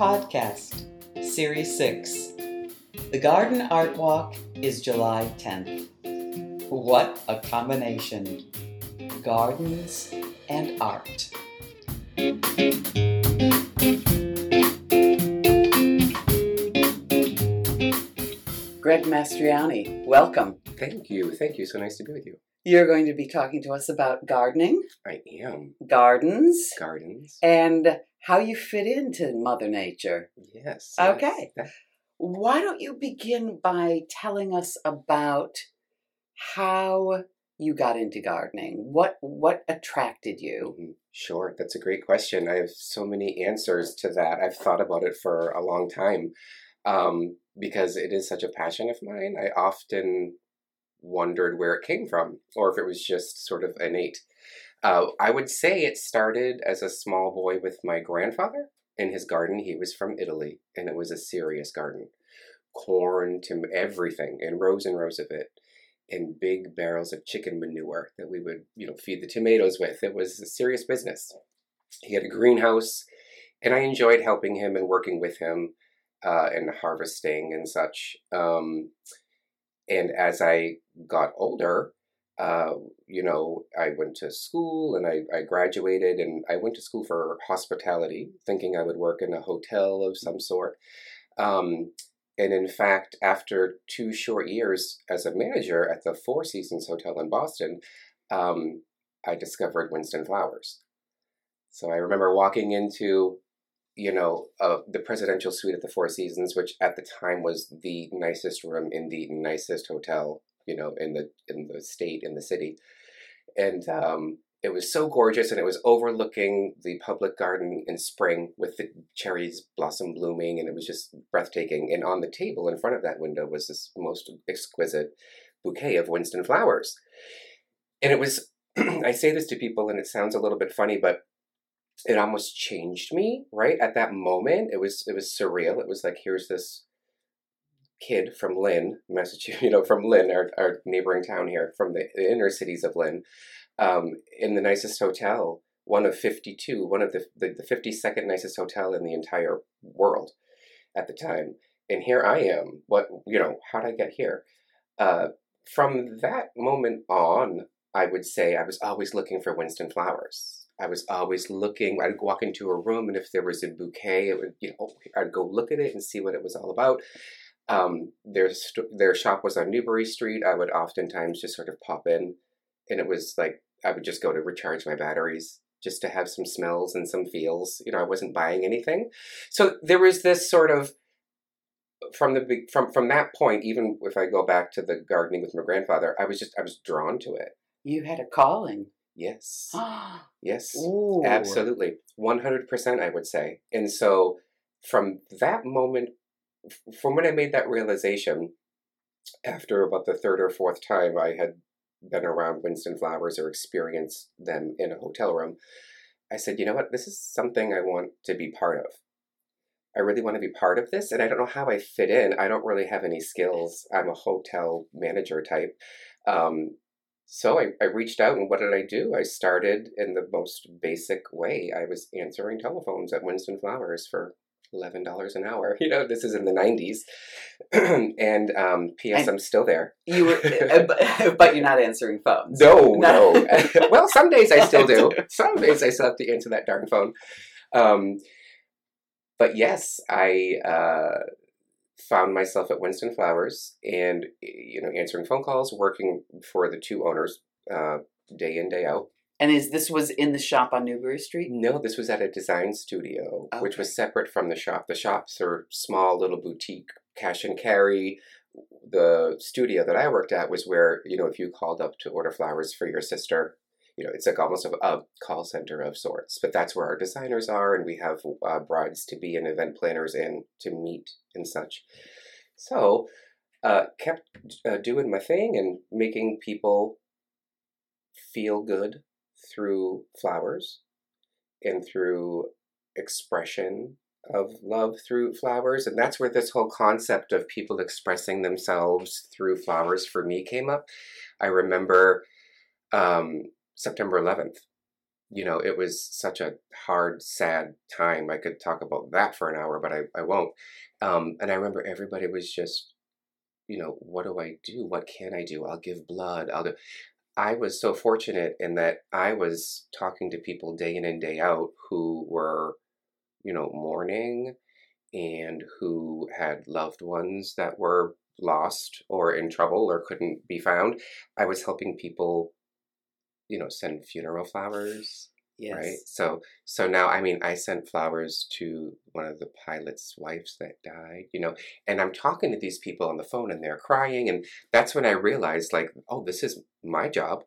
Podcast, Series 6. The Garden Art Walk is July 10th. What a combination! Gardens and art. Greg Mastriani, welcome. Thank you. Thank you. So nice to be with you. You're going to be talking to us about gardening, I am. gardens, Gardens. and how you fit into Mother Nature. Yes. Okay. yes. Why don't you begin by telling us about how you got into gardening? What what attracted you? Mhm. Sure. That's a great question. I have so many answers to that. I've thought about it for a long time um, because it is such a passion of mine. I often wondered where it came from or if it was just sort of innate. Uh, I would say it started as a small boy with my grandfather in his garden. He was from Italy and it was a serious garden. Corn to everything and rows and rows of it. And big barrels of chicken manure that we would, you know, feed the tomatoes with. It was a serious business. He had a greenhouse, and I enjoyed helping him and working with him uh, and harvesting and such. Um, and as I got older, uh, you know, I went to school and I, I graduated and I went to school for hospitality, thinking I would work in a hotel of some sort. Um, and in fact, after two short years as a manager at the Four Seasons Hotel in Boston, um, I discovered Winston Flowers. So I remember walking into, you know, uh, the presidential suite at the Four Seasons, which at the time was the nicest room in the nicest hotel, you know, in the in the state in the city, and um, it was so gorgeous, and it was overlooking the public garden in spring with the cherries blossom blooming, and it was just breathtaking. And on the table in front of that window was this most exquisite bouquet of Winston flowers, and it was. I say this to people, and it sounds a little bit funny, but it almost changed me right at that moment it was it was surreal it was like here's this kid from lynn massachusetts you know from lynn our, our neighboring town here from the, the inner cities of lynn um, in the nicest hotel one of 52 one of the, the the 52nd nicest hotel in the entire world at the time and here i am what you know how did i get here uh, from that moment on i would say i was always looking for winston flowers I was always looking. I'd walk into a room, and if there was a bouquet, it would, you know, I'd go look at it and see what it was all about. Um, their st- their shop was on Newbury Street. I would oftentimes just sort of pop in, and it was like I would just go to recharge my batteries, just to have some smells and some feels. You know, I wasn't buying anything, so there was this sort of from the big from from that point. Even if I go back to the gardening with my grandfather, I was just I was drawn to it. You had a calling. Yes. Yes. Ooh. Absolutely. 100%, I would say. And so from that moment, from when I made that realization, after about the third or fourth time I had been around Winston flowers or experienced them in a hotel room, I said, you know what? This is something I want to be part of. I really want to be part of this, and I don't know how I fit in. I don't really have any skills. I'm a hotel manager type. Um, so I, I reached out, and what did I do? I started in the most basic way. I was answering telephones at Winston Flowers for eleven dollars an hour. You know, this is in the nineties, and um, P.S. And- I'm still there. You were, uh, but, but you're not answering phones. No, No. no. well, some days I still do. Some days I still have to answer that darn phone. Um, but yes, I uh, found myself at Winston Flowers and you know answering phone calls, working for the two owners uh, day in day out. And is this was in the shop on Newbury Street? No, this was at a design studio, which was separate from the shop. The shops are small little boutique cash and carry. The studio that I worked at was where you know if you called up to order flowers for your sister, you know it's like almost a, a call center of sorts. But that's where our designers are, and we have uh, brides to be and event planners in to meet and such. So, uh, kept uh, doing my thing and making people feel good through flowers and through expression of love through flowers. And that's where this whole concept of people expressing themselves through flowers for me came up. I remember um, September 11th. you know, it was such a hard, sad time. I could talk about that for an hour, but I, I won't. Um, and I remember everybody was just, you know, what do I do? What can I do? I'll give blood. I'll do. I was so fortunate in that I was talking to people day in and day out who were, you know, mourning and who had loved ones that were lost or in trouble or couldn't be found. I was helping people you know send funeral flowers yes. right so so now i mean i sent flowers to one of the pilot's wives that died you know and i'm talking to these people on the phone and they're crying and that's when i realized like oh this is my job.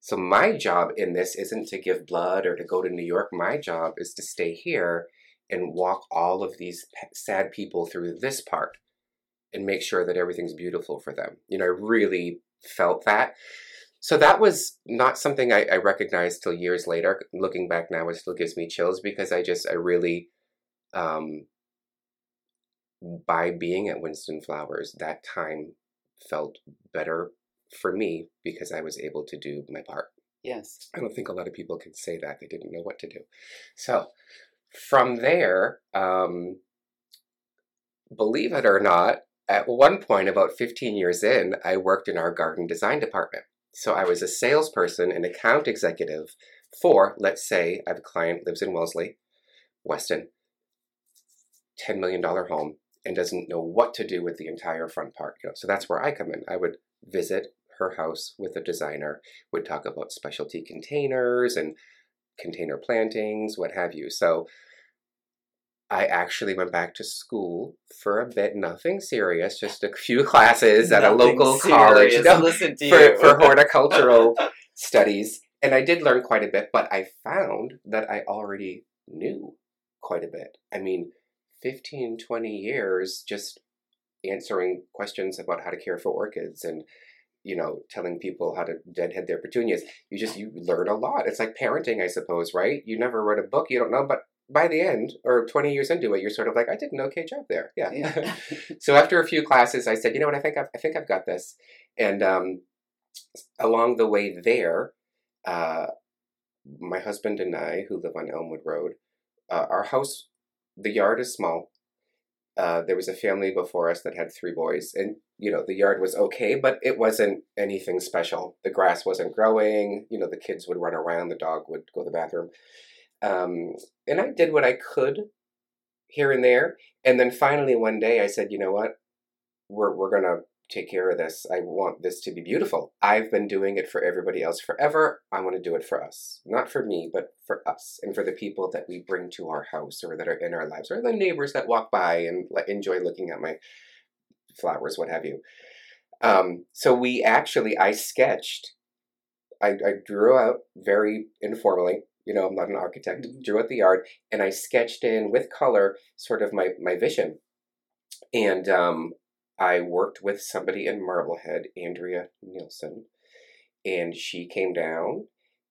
So my job in this isn't to give blood or to go to new york. My job is to stay here and walk all of these sad people through this part and make sure that everything's beautiful for them. You know i really felt that so that was not something I, I recognized till years later. Looking back now, it still gives me chills because I just, I really, um, by being at Winston Flowers, that time felt better for me because I was able to do my part. Yes. I don't think a lot of people can say that. They didn't know what to do. So from there, um, believe it or not, at one point, about 15 years in, I worked in our garden design department. So I was a salesperson and account executive for, let's say, I have a client lives in Wellesley, Weston, $10 million home, and doesn't know what to do with the entire front part. You know, so that's where I come in. I would visit her house with a designer, would talk about specialty containers and container plantings, what have you. So I actually went back to school for a bit, nothing serious, just a few classes at nothing a local college Listen to for, for horticultural studies. And I did learn quite a bit, but I found that I already knew quite a bit. I mean, 15, 20 years just answering questions about how to care for orchids and you know telling people how to deadhead their petunias. You just you learn a lot. It's like parenting i suppose right? You never read a book you don't know but by the end, or 20 years into it, you're sort of like, I did an okay job there. Yeah. yeah. so after a few classes, I said, you know what, I think I've, I think I've got this. And um, along the way there, uh, my husband and I, who live on Elmwood Road, uh, our house, the yard is small. Uh, there was a family before us that had three boys, and you know the yard was okay, but it wasn't anything special. The grass wasn't growing. You know the kids would run around, the dog would go to the bathroom. Um, and I did what I could here and there. And then finally one day I said, you know what? We're, we're going to take care of this. I want this to be beautiful. I've been doing it for everybody else forever. I want to do it for us. Not for me, but for us and for the people that we bring to our house or that are in our lives or the neighbors that walk by and enjoy looking at my flowers, what have you. Um, so we actually, I sketched, I, I drew out very informally you know, I'm not an architect, mm-hmm. drew at the yard, and I sketched in with color sort of my, my vision. And um, I worked with somebody in Marblehead, Andrea Nielsen, and she came down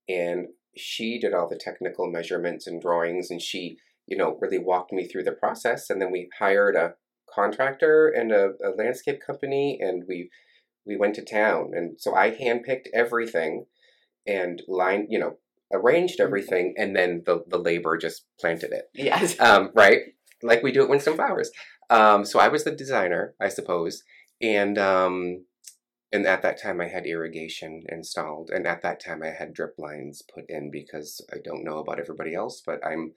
and she did all the technical measurements and drawings and she, you know, really walked me through the process. And then we hired a contractor and a, a landscape company and we we went to town. And so I handpicked everything and lined, you know, arranged mm-hmm. everything, and then the, the labor just planted it. Yes. Um, right? Like we do at Winston Flowers. Um, so I was the designer, I suppose. And um, and at that time I had irrigation installed. And at that time I had drip lines put in because I don't know about everybody else, but I'm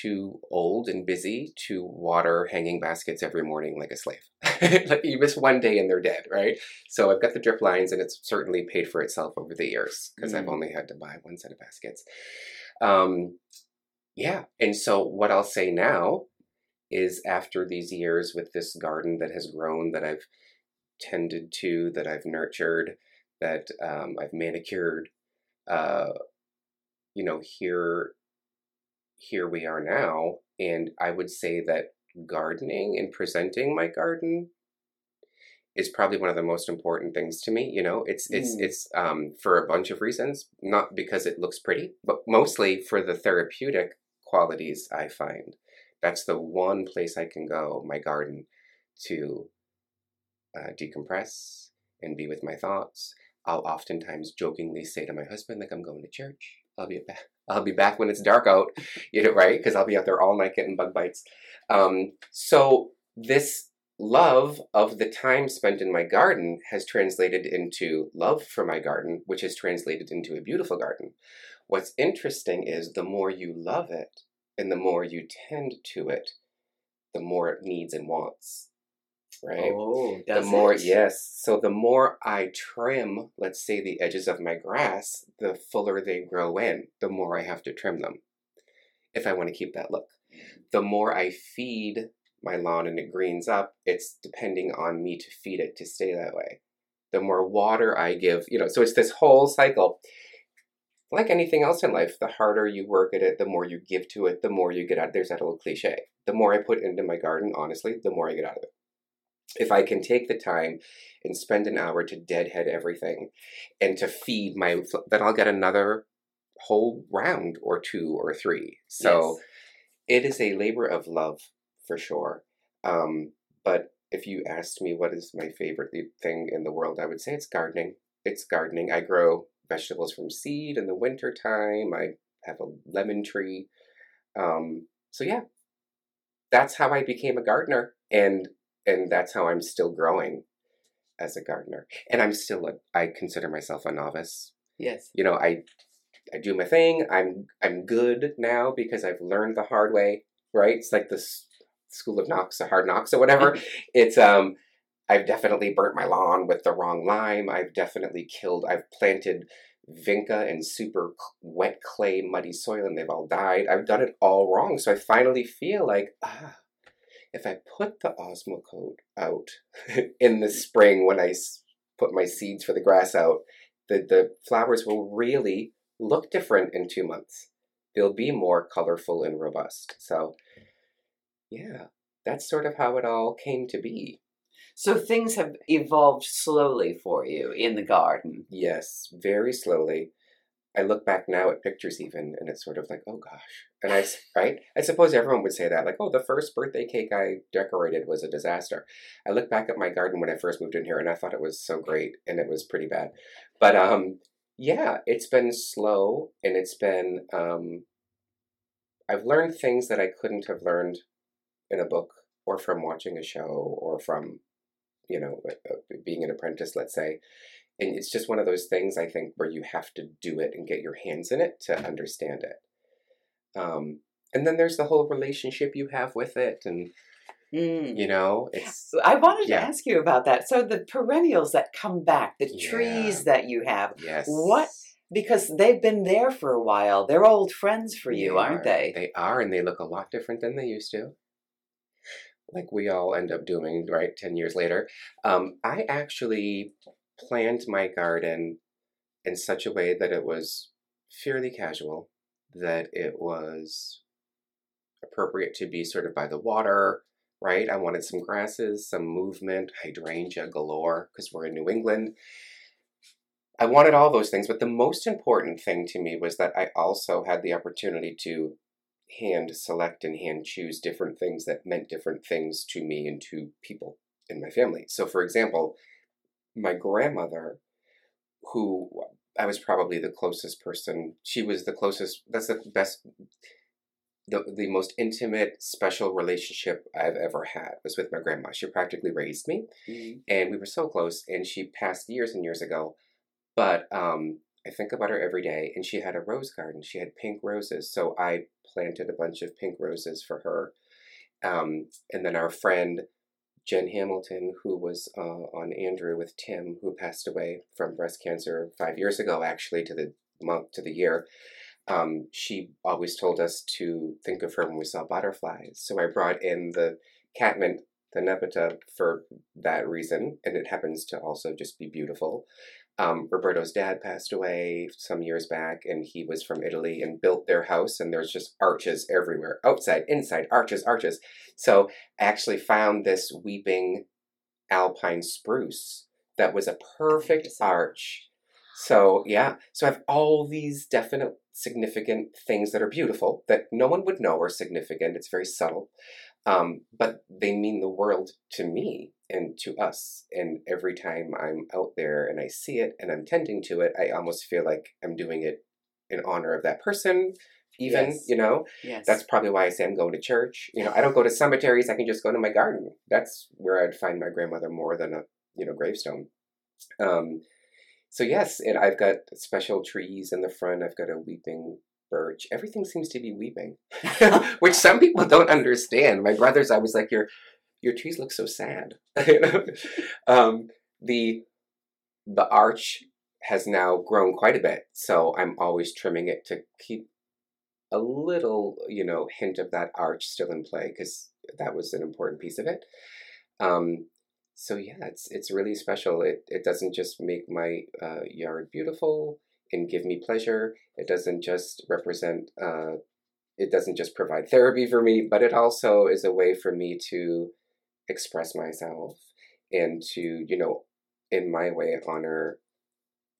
too old and busy to water hanging baskets every morning like a slave. like you miss one day and they're dead, right? So I've got the drip lines and it's certainly paid for itself over the years because mm. I've only had to buy one set of baskets. Um, yeah, and so what I'll say now is after these years with this garden that has grown, that I've tended to, that I've nurtured, that um, I've manicured, uh, you know, here here we are now. And I would say that gardening and presenting my garden is probably one of the most important things to me. You know, it's it's mm. it's um, for a bunch of reasons, not because it looks pretty, but mostly for the therapeutic qualities I find. That's the one place I can go, my garden, to uh, decompress and be with my thoughts. I'll oftentimes jokingly say to my husband, like, I'm going to church. I'll be back. I'll be back when it's dark out, you know, right? Because I'll be out there all night getting bug bites. Um, so this love of the time spent in my garden has translated into love for my garden, which has translated into a beautiful garden. What's interesting is the more you love it and the more you tend to it, the more it needs and wants. Right? Oh, the more it? yes so the more i trim let's say the edges of my grass the fuller they grow in the more i have to trim them if i want to keep that look. The more i feed my lawn and it greens up it's depending on me to feed it to stay that way. The more water i give you know so it's this whole cycle. Like anything else in life the harder you work at it the more you give to it the more you get out there's that little cliche. The more i put into my garden honestly the more i get out of it if I can take the time and spend an hour to deadhead everything and to feed my, then I'll get another whole round or two or three. So it is a labor of love for sure. Um, but if you asked me what is my favorite thing in the world, I would say it's gardening. It's gardening. I grow vegetables from seed in the winter time. I have a lemon tree. Um, so yeah, that's how I became a gardener. And and that's how I'm still growing as a gardener. And I'm still a I consider myself a novice. yes. You know, I I do my thing. I'm I'm good now because I've learned the hard way, right? It's like the school of knocks, or hard knocks or whatever. it's um I've definitely burnt my lawn with the wrong lime. I've definitely killed I've planted vinca and super wet clay muddy soil and they've all died. I've done it all wrong. So I finally feel like ah if I put the Osmocote out in the spring when I put my seeds for the grass out, the, the flowers will really look different in two months. They'll be more colorful and robust. So, yeah, that's sort of how it all came to be. So things have evolved slowly for you in the garden. Yes, very slowly. I look back now at pictures even, and it's sort of like, oh gosh. And I, right? I suppose everyone would say that, like, oh, the first birthday cake I decorated was a disaster. I look back at my garden when I first moved in here, and I thought it was so great, and it was pretty bad. But um, yeah, it's been slow, and it's been. Um, I've learned things that I couldn't have learned in a book, or from watching a show, or from, you know, being an apprentice, let's say and it's just one of those things I think where you have to do it and get your hands in it to understand it. Um, and then there's the whole relationship you have with it, and Mm. you know, it's I wanted Yeah. to ask you about that. So the perennials that come back, the Yeah. trees that you have, yes, What? because they've been there for a while. They're old friends for you, aren't are. they? They are, and they look a lot different than they used to. Like we all end up doing, right? Ten years later, um, I actually planned my garden in such a way that it was fairly casual, that it was appropriate to be sort of by the water, right? I wanted some grasses, some movement, hydrangea galore, because we're in New England. I wanted all those things, but the most important thing to me was that I also had the opportunity to hand select and hand choose different things that meant different things to me and to people in my family. So, for example, my grandmother, who I was probably the closest person, she was the closest, that's the best, the, the most intimate, special relationship I've ever had was with my grandma. She practically raised me Mm. and we were so close and she passed years and years ago but um i think about her every day and she had a rose garden she had pink roses so i planted a bunch of pink roses for her um and then our friend jen hamilton who was uh, on andrew with tim who passed away from breast cancer five years ago actually to the month to the year um, she always told us to think of her when we saw butterflies so i brought in the catmint the nepeta for that reason, and it happens to also just be beautiful. Um, Roberto's dad passed away some years back, and he was from Italy and built their house, and there's just arches everywhere outside, inside, arches, arches. So I actually found this weeping alpine spruce that was a perfect arch. So, yeah, so I have all these definite significant things that are beautiful that no one would know are significant. It's very subtle um, but they mean the world to me and to us. And every time I'm out there and I see it and I'm tending to it, I almost feel like I'm doing it in honor of that person. Even Yes. you know, Yes. that's probably why I say I'm going to church. You know, I don't go to cemeteries. I can just go to my garden. That's where I'd find my grandmother more than a you know gravestone. Um, so yes, and I've got special trees in the front. I've got a weeping birch. Everything seems to be weeping, which some people don't understand. My brother's always like, "Your your trees look so sad." Um, the the arch has now grown quite a bit, so I'm always trimming it to keep a little, you know, hint of that arch still in play because that was an important piece of it. Um, so yeah, it's it's really special. It it doesn't just make my uh, yard beautiful and give me pleasure. It doesn't just represent. Uh, it doesn't just provide therapy for me, but it also is a way for me to express myself and to you know, in my way, honor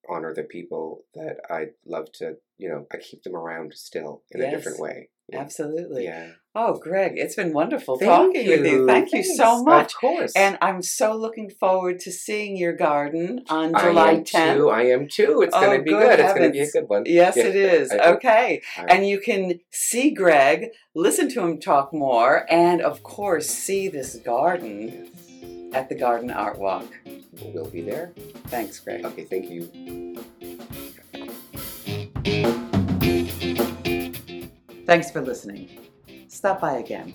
honor the people that I love to. You know, I keep them around still in a different way. Absolutely. Yeah. Oh, Greg, it's been wonderful Thank talking with you. Thank you so much. Of course. And I'm so looking forward to seeing your garden on July I am 10th. too. I am too. It's Oh, going to be good good. It's going to be a good one. Yes, Yeah. it is. Okay. Right. And you can see Greg, listen to him talk more, and of course, see this garden at the Garden Art Walk. We'll be there. Thanks, Greg. Okay, thank you. Thanks for listening. Stop by again.